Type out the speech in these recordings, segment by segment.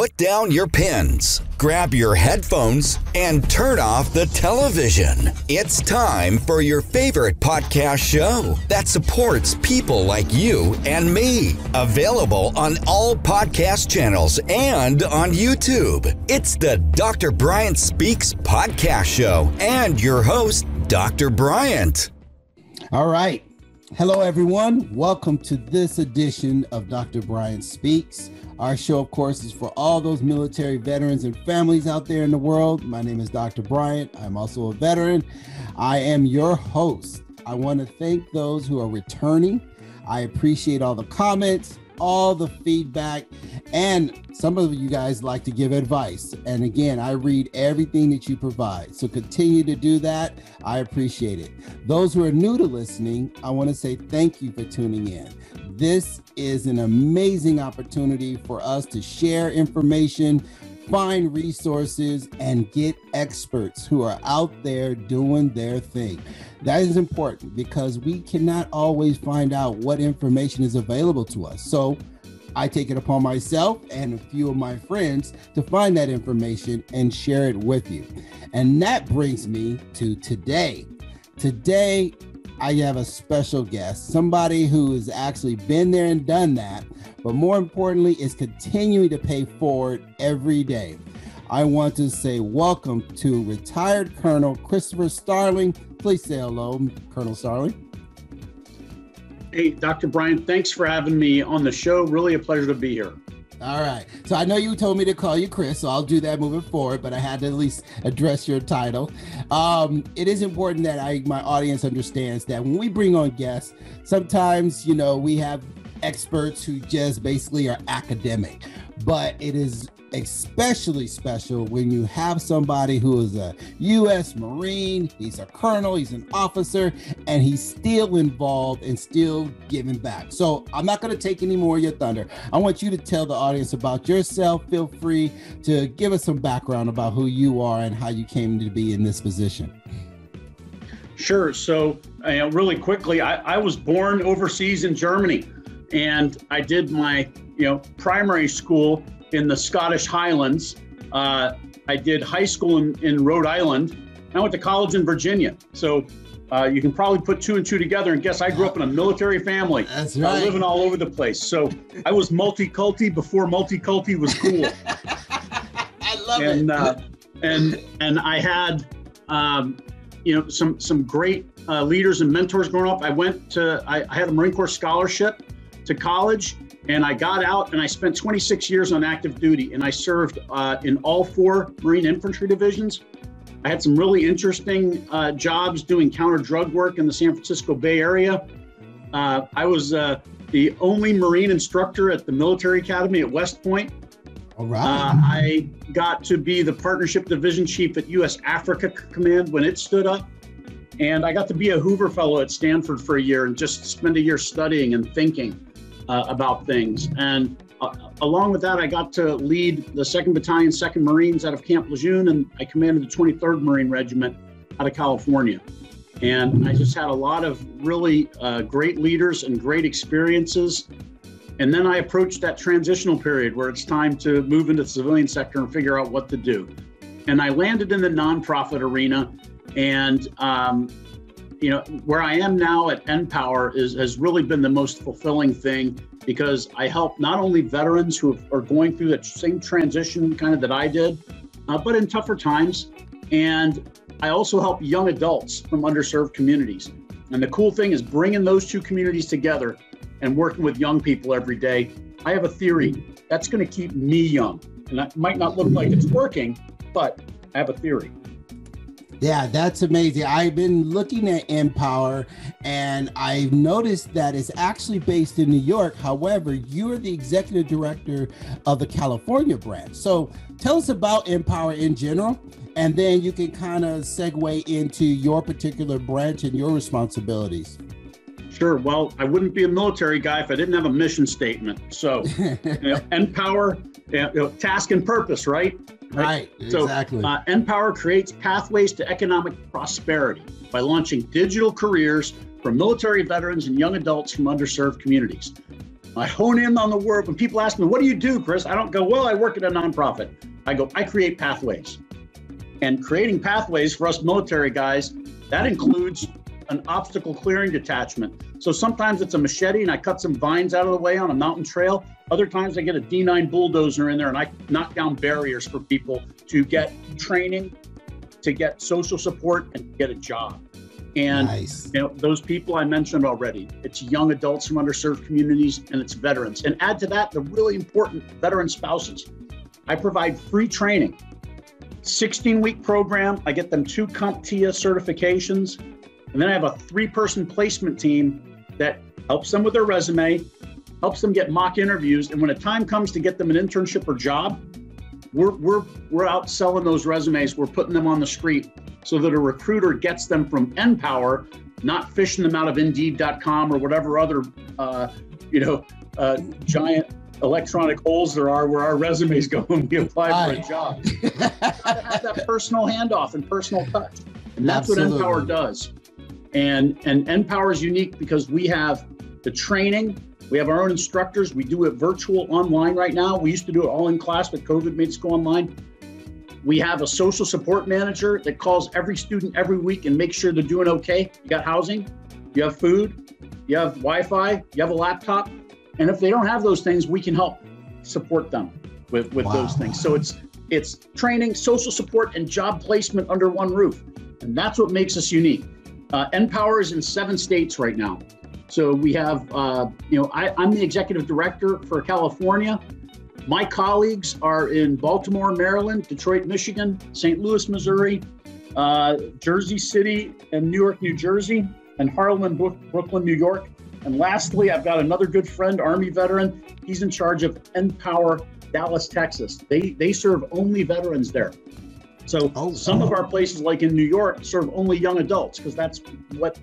put down your pens, grab your headphones, and turn off the television. It's time for your favorite podcast show that supports people like you and me. Available on all podcast channels and on YouTube. It's the Dr. Bryant Speaks podcast show and your host, Dr. Bryant. All right. Hello, everyone. Welcome to this edition of Dr. Bryant Speaks. Our show, of course, is for all those military veterans and families out there in the world. My name is Dr. Bryant. I'm also a veteran. I am your host. I want to thank those who are returning. I appreciate all the comments, all the feedback, and some of you guys like to give advice. And again, I read everything that you provide. So continue to do that. I appreciate it. Those who are new to listening, I want to say thank you for tuning in. This is an amazing opportunity for us to share information, find resources, and get experts who are out there doing their thing. That is important because we cannot always find out what information is available to us. So I take it upon myself and a few of my friends to find that information and share it with you. And that brings me to today. Today, I have a special guest, somebody who has actually been there and done that, but more importantly, is continuing to pay forward every day. I want to say welcome to retired Colonel Christopher Starling. Please say hello, Colonel Starling. Hey, Dr. Bryant, thanks for having me on the show. Really a pleasure to be here. All right. So I know you told me to call you Chris, so I'll do that moving forward, but I had to at least address your title. Um, it is important that I my audience understands that when we bring on guests, sometimes, you know, we have experts who just basically are academic, but it is especially special when you have somebody who is a U.S. Marine, he's a colonel, he's an officer, and he's still involved and still giving back. So I'm not going to take any more of your thunder. I want you to tell the audience about yourself. Feel free to give us some background about who you are and how you came to be in this position. Sure. So, uh, really quickly, I, I was born overseas in Germany, and I did my you know primary school in the Scottish Highlands. Uh, I did high school in, in Rhode Island. I went to college in Virginia. So uh, you can probably put two and two together and guess I grew up in a military family. That's right. Uh, living all over the place. So I was multiculti before multiculti was cool. I love and, it. Uh, and and I had um, you know some some great uh, leaders and mentors growing up. I went to I, I had a Marine Corps scholarship to college and I got out and I spent 26 years on active duty and I served uh, in all four Marine infantry divisions. I had some really interesting uh, jobs doing counter drug work in the San Francisco Bay Area. Uh, I was uh, the only Marine instructor at the military academy at West Point. All right. Uh, I got to be the partnership division chief at U.S. Africa Command when it stood up. And I got to be a Hoover Fellow at Stanford for a year and just spend a year studying and thinking uh, about things. And uh, along with that, I got to lead the 2nd Battalion, 2nd Marines out of Camp Lejeune, and I commanded the 23rd Marine Regiment out of California. And I just had a lot of really uh, great leaders and great experiences. And then I approached that transitional period where it's time to move into the civilian sector and figure out what to do. And I landed in the nonprofit arena. And um, you know, where I am now at NPower is has really been the most fulfilling thing because I help not only veterans who are going through the same transition kind of that I did, uh, but in tougher times, and I also help young adults from underserved communities. And the cool thing is bringing those two communities together and working with young people every day. I have a theory that's going to keep me young, and that might not look like it's working, but I have a theory. Yeah, that's amazing. I've been looking at NPower and I've noticed that it's actually based in New York. However, you're the executive director of the California branch. So tell us about NPower in general, and then you can kind of segue into your particular branch and your responsibilities. Sure. Well, I wouldn't be a military guy if I didn't have a mission statement. So, you know, NPower, you know, task and purpose, right? Right, So, exactly. uh, NPower creates pathways to economic prosperity by launching digital careers for military veterans and young adults from underserved communities. I hone in on the word. When people ask me, what do you do, Chris? I don't go, well, I work at a nonprofit. I go, I create pathways. And creating pathways for us military guys, that includes an obstacle clearing detachment. So sometimes it's a machete and I cut some vines out of the way on a mountain trail. Other times I get a D9 bulldozer in there and I knock down barriers for people to get training, to get social support, and get a job. And nice. you know, those people I mentioned already, it's young adults from underserved communities and it's veterans. And add to that the really important veteran spouses. I provide free training. 16 week program. I get them two CompTIA certifications. And then I have a three person placement team that helps them with their resume, helps them get mock interviews. And when a time comes to get them an internship or job, we're, we're, we're out selling those resumes. We're putting them on the street so that a recruiter gets them from NPower, not fishing them out of Indeed.com or whatever other, uh, you know, uh, giant electronic holes there are where our resumes go when we apply for a job. have that personal handoff and personal touch. And that's Absolutely. what NPower does. And and NPower is unique because we have the training, we have our own instructors. We do it virtual online right now. We used to do it all in class, but COVID made us go online. We have a social support manager that calls every student every week and makes sure they're doing okay. You got housing, you have food, you have Wi Fi, you have a laptop. And if they don't have those things, we can help support them with, with wow. those things. So it's it's training, social support, and job placement under one roof. And that's what makes us unique. Uh, NPower is in seven states right now. So we have, uh, you know, I, I'm the executive director for California. My colleagues are in Baltimore, Maryland, Detroit, Michigan, St. Louis, Missouri, uh, Jersey City, and Newark, New Jersey, and Harlem, Brooklyn, New York. And lastly, I've got another good friend, Army veteran. He's in charge of NPower Dallas, Texas. They they serve only veterans there. So oh, some oh. of our places, like in New York, serve only young adults because that's what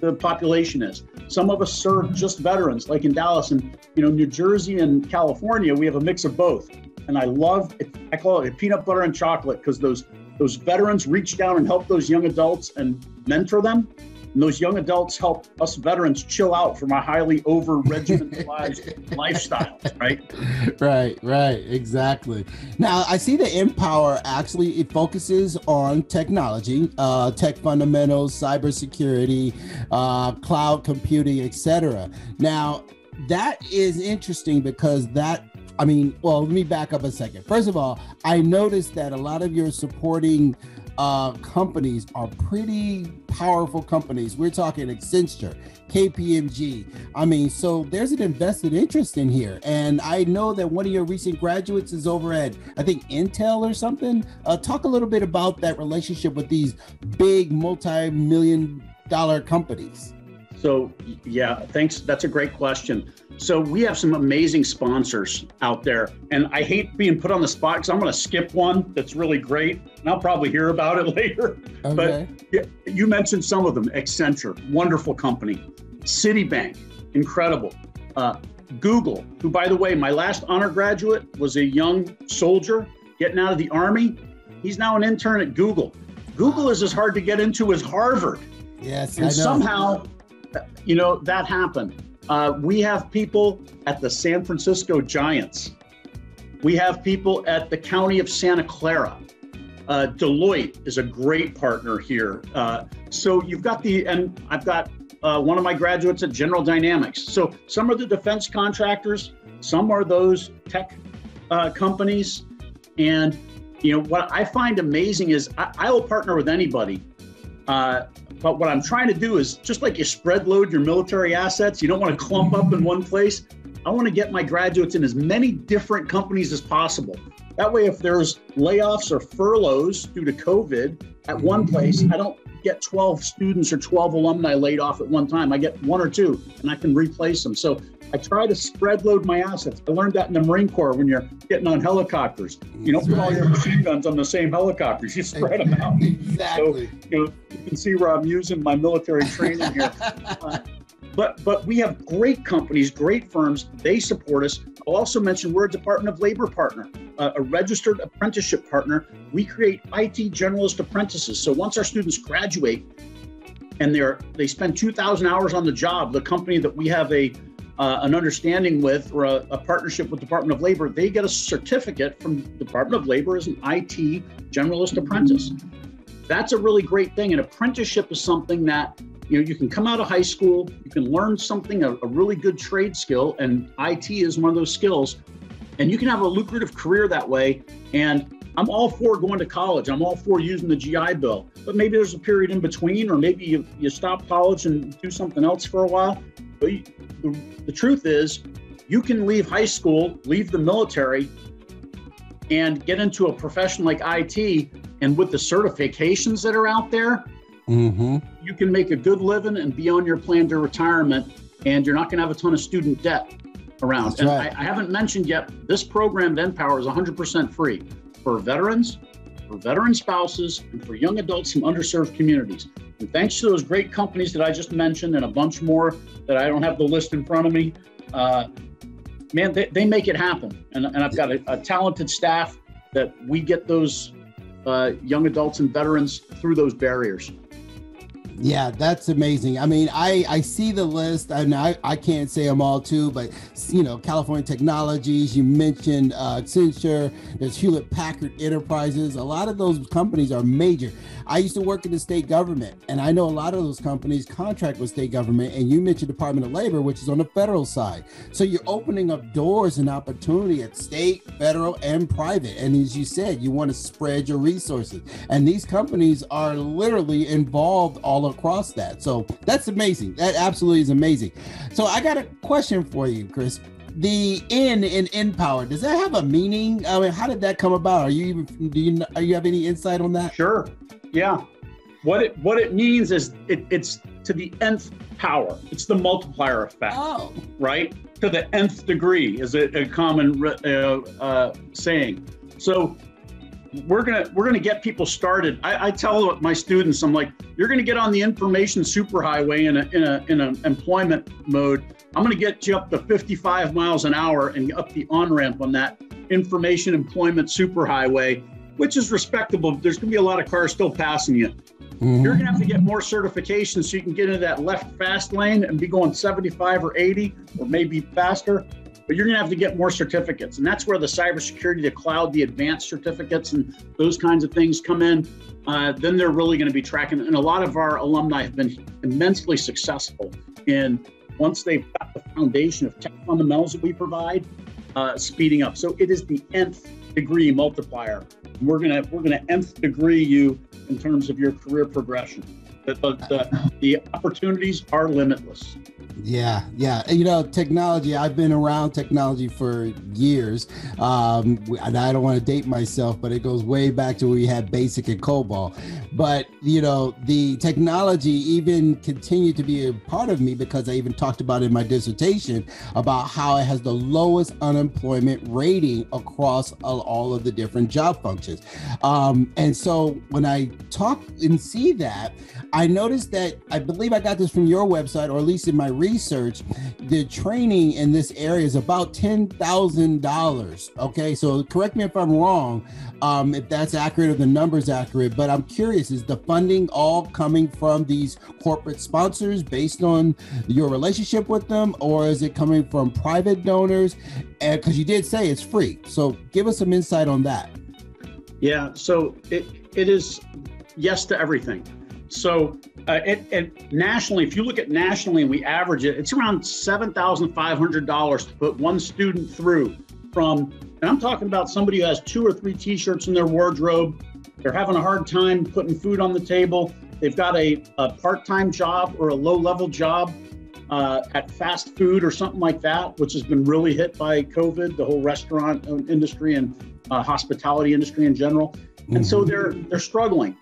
the population is. Some of us serve just veterans, like in Dallas and you know New Jersey and California. We have a mix of both, and I love it. I call it peanut butter and chocolate because those those veterans reach down and help those young adults and mentor them, and those young adults help us veterans chill out from our highly over regimentalized lifestyle, right? Right, right, exactly. Now I see the NPower actually it focuses on technology, uh, tech fundamentals, cybersecurity, uh, cloud computing, etc. Now that is interesting because that I mean, well, let me back up a second. First of all, I noticed that a lot of your supporting uh, companies are pretty powerful companies. We're talking Accenture, KPMG. I mean, so there's an invested interest in here. And I know that one of your recent graduates is over at, I think, Intel or something. Uh, talk a little bit about that relationship with these big multi million dollar companies. So, yeah, thanks. That's a great question. So, we have some amazing sponsors out there. And I hate being put on the spot because I'm going to skip one that's really great. And I'll probably hear about it later. Okay. But you mentioned some of them Accenture, wonderful company. Citibank, incredible. Uh, Google, who, by the way, my last honor graduate was a young soldier getting out of the Army. He's now an intern at Google. Google is as hard to get into as Harvard. Yes, and somehow you know, that happened. Uh, we have people at the San Francisco Giants. We have people at the County of Santa Clara. Uh, Deloitte is a great partner here. Uh, so you've got the, and I've got uh, one of my graduates at General Dynamics. So some are the defense contractors, some are those tech uh, companies. And, you know, what I find amazing is I, I will partner with anybody. But what I'm trying to do is just like you spread load your military assets, you don't want to clump up in one place. I want to get my graduates in as many different companies as possible. That way, if there's layoffs or furloughs due to COVID at one place, I don't get 12 students or 12 alumni laid off at one time. I get one or two and I can replace them. So I try to spread load my assets. I learned that in the Marine Corps when you're getting on helicopters. You don't put all your machine guns on the same helicopters. You spread them out. Exactly. So, you know, you can see where I'm using my military training here. Uh, but but we have great companies, great firms. They support us. I'll also mention we're a Department of Labor partner, uh, a registered apprenticeship partner. We create IT generalist apprentices. So once our students graduate and they're they spend 2,000 hours on the job, the company that we have a uh, an understanding with or a, a, partnership with Department of Labor, they get a certificate from Department of Labor as an IT generalist apprentice. That's a really great thing. An apprenticeship is something that you know you can come out of high school, you can learn something, a, a really good trade skill, and IT is one of those skills, and you can have a lucrative career that way. And I'm all for going to college. I'm all for using the GI Bill. But maybe there's a period in between, or maybe you, you stop college and do something else for a while. But you, the, the truth is, you can leave high school, leave the military, and get into a profession like IT. And with the certifications that are out there, mm-hmm. you can make a good living and be on your plan to retirement. And you're not going to have a ton of student debt around. That's and right. I, I haven't mentioned yet, this program, NPower, is 100% free for veterans, for veteran spouses, and for young adults from underserved communities. And thanks to those great companies that I just mentioned and a bunch more that I don't have the list in front of me, uh, man, they, they make it happen. And, and I've got a, a talented staff that we get those uh, young adults and veterans through those barriers. Yeah, that's amazing. I mean, I I see the list, and I I can't say them all too, but you know, California Technologies. You mentioned uh, Accenture. There's Hewlett Packard Enterprises. A lot of those companies are major. I used to work in the state government, and I know a lot of those companies contract with state government. And you mentioned Department of Labor, which is on the federal side. So you're opening up doors and opportunity at state, federal, and private. And as you said, you want to spread your resources, and these companies are literally involved all across that. So that's amazing. That absolutely is amazing. So I got a question for you, Chris the N in NPower, does that have a meaning? I mean, how did that come about? Are you even do you are you have any insight on that? Sure. Yeah. What it what it means is it, it's to the nth power. It's the multiplier effect. Oh. Right. To the nth degree is a, a common uh, uh, saying. So we're gonna we're gonna get people started. I, I, tell my students, I'm like, you're gonna get on the information superhighway in a in a in an employment mode. I'm gonna get you up to 55 miles an hour and up the on ramp on that information employment superhighway which is respectable. There's going to be a lot of cars still passing you. Mm-hmm. You're going to have to get more certifications so you can get into that left fast lane and be going 75 or 80 or maybe faster. But you're going to have to get more certificates. And that's where the cybersecurity, the cloud, the advanced certificates, and those kinds of things come in. Uh, then they're really going to be tracking. And a lot of our alumni have been immensely successful in once they've got the foundation of tech fundamentals that we provide, uh, speeding up. So it is the nth degree multiplier we're gonna we're gonna nth degree you in terms of your career progression. The, the, the opportunities are limitless. Yeah, yeah. You know, technology, I've been around technology for years. Um, and I don't want to date myself, but it goes way back to we had basic and COBOL. But, you know, the technology even continued to be a part of me because I even talked about in my dissertation about how it has the lowest unemployment rating across all of the different job functions. Um, and so when I talk and see that, I noticed that I believe I got this from your website, or at least in my research, the training in this area is about $10,000. Okay, so correct me if I'm wrong, um, if that's accurate or the numbers accurate, but I'm curious is the funding all coming from these corporate sponsors based on your relationship with them, or is it coming from private donors? Because you did say it's free. So give us some insight on that. Yeah, so it, it is yes to everything. So, uh, it, it, nationally, if you look at nationally and we average it, it's around $7,500 to put one student through from, and I'm talking about somebody who has two or three t shirts in their wardrobe. They're having a hard time putting food on the table. They've got a, a part time job or a low level job uh, at fast food or something like that, which has been really hit by COVID, the whole restaurant industry and uh, hospitality industry in general. And mm-hmm. so they're they're struggling.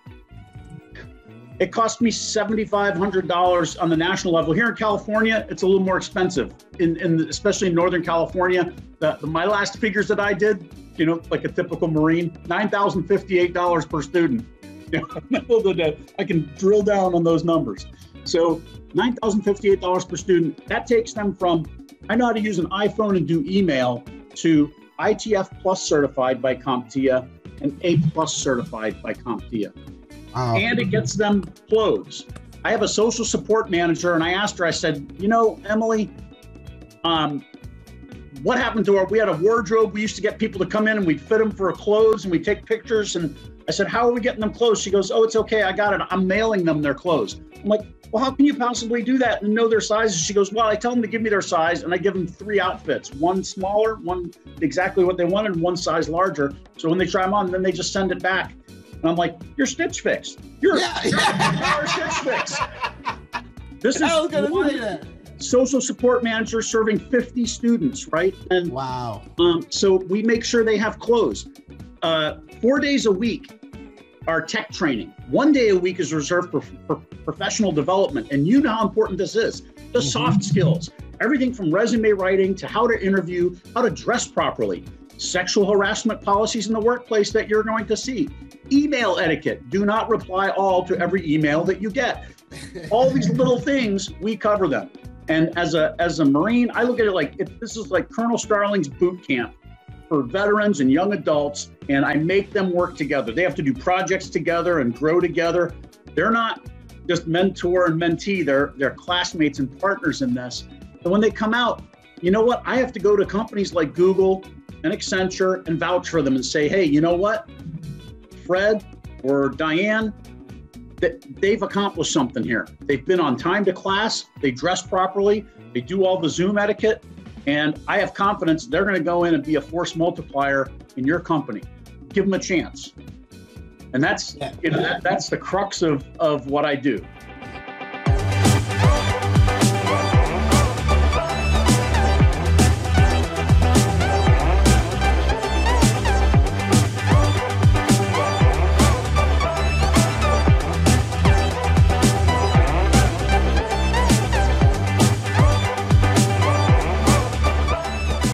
It cost me $7,500 on the national level. Here in California, it's a little more expensive, in, in especially in Northern California. The, the, my last figures that I did, you know, like a typical Marine, $9,058 per student. I can drill down on those numbers. So $9,058 per student, that takes them from, I know how to use an iPhone and do email to ITF Plus certified by CompTIA and A Plus certified by CompTIA and it gets them clothes. I have a social support manager, and I asked her, I said, you know, Emily, Um, what happened to our? We had a wardrobe. We used to get people to come in and we'd fit them for clothes and we take pictures. And I said, "How are we getting them clothes?" She goes, "Oh, it's okay. I got it. I'm mailing them their clothes." I'm like, "Well, how can you possibly do that and know their sizes?" She goes, "Well, I tell them to give me their size and I give them three outfits: one smaller, one exactly what they wanted, one size larger. So when they try them on, then they just send it back." And I'm like, "You're Stitch Fix. You're, Yeah, you're, Stitch Fix." This is I was gonna one say that. social support manager serving 50 students, right? And Wow. um, so we make sure they have clothes. Uh, four days a week are tech training. One day a week is reserved for, for professional development. And you know how important this is the Mhm. soft skills, everything from resume writing to how to interview, how to dress properly, sexual harassment policies in the workplace that you're going to see, email etiquette. Do not reply all to every email that you get. All these little things, we cover them. And as a as a Marine, I look at it like if this is like Colonel Starling's boot camp for veterans and young adults, and I make them work together. They have to do projects together and grow together. They're not just mentor and mentee, they're they're classmates and partners in this. And when they come out, you know what? I have to go to companies like Google and Accenture and vouch for them and say, hey, you know what? Fred or Diane, that they've accomplished something here. They've been on time to class, they dress properly, they do all the Zoom etiquette, and I have confidence they're going to go in and be a force multiplier in your company. Give them a chance. And that's you know that, that's the crux of of what I do.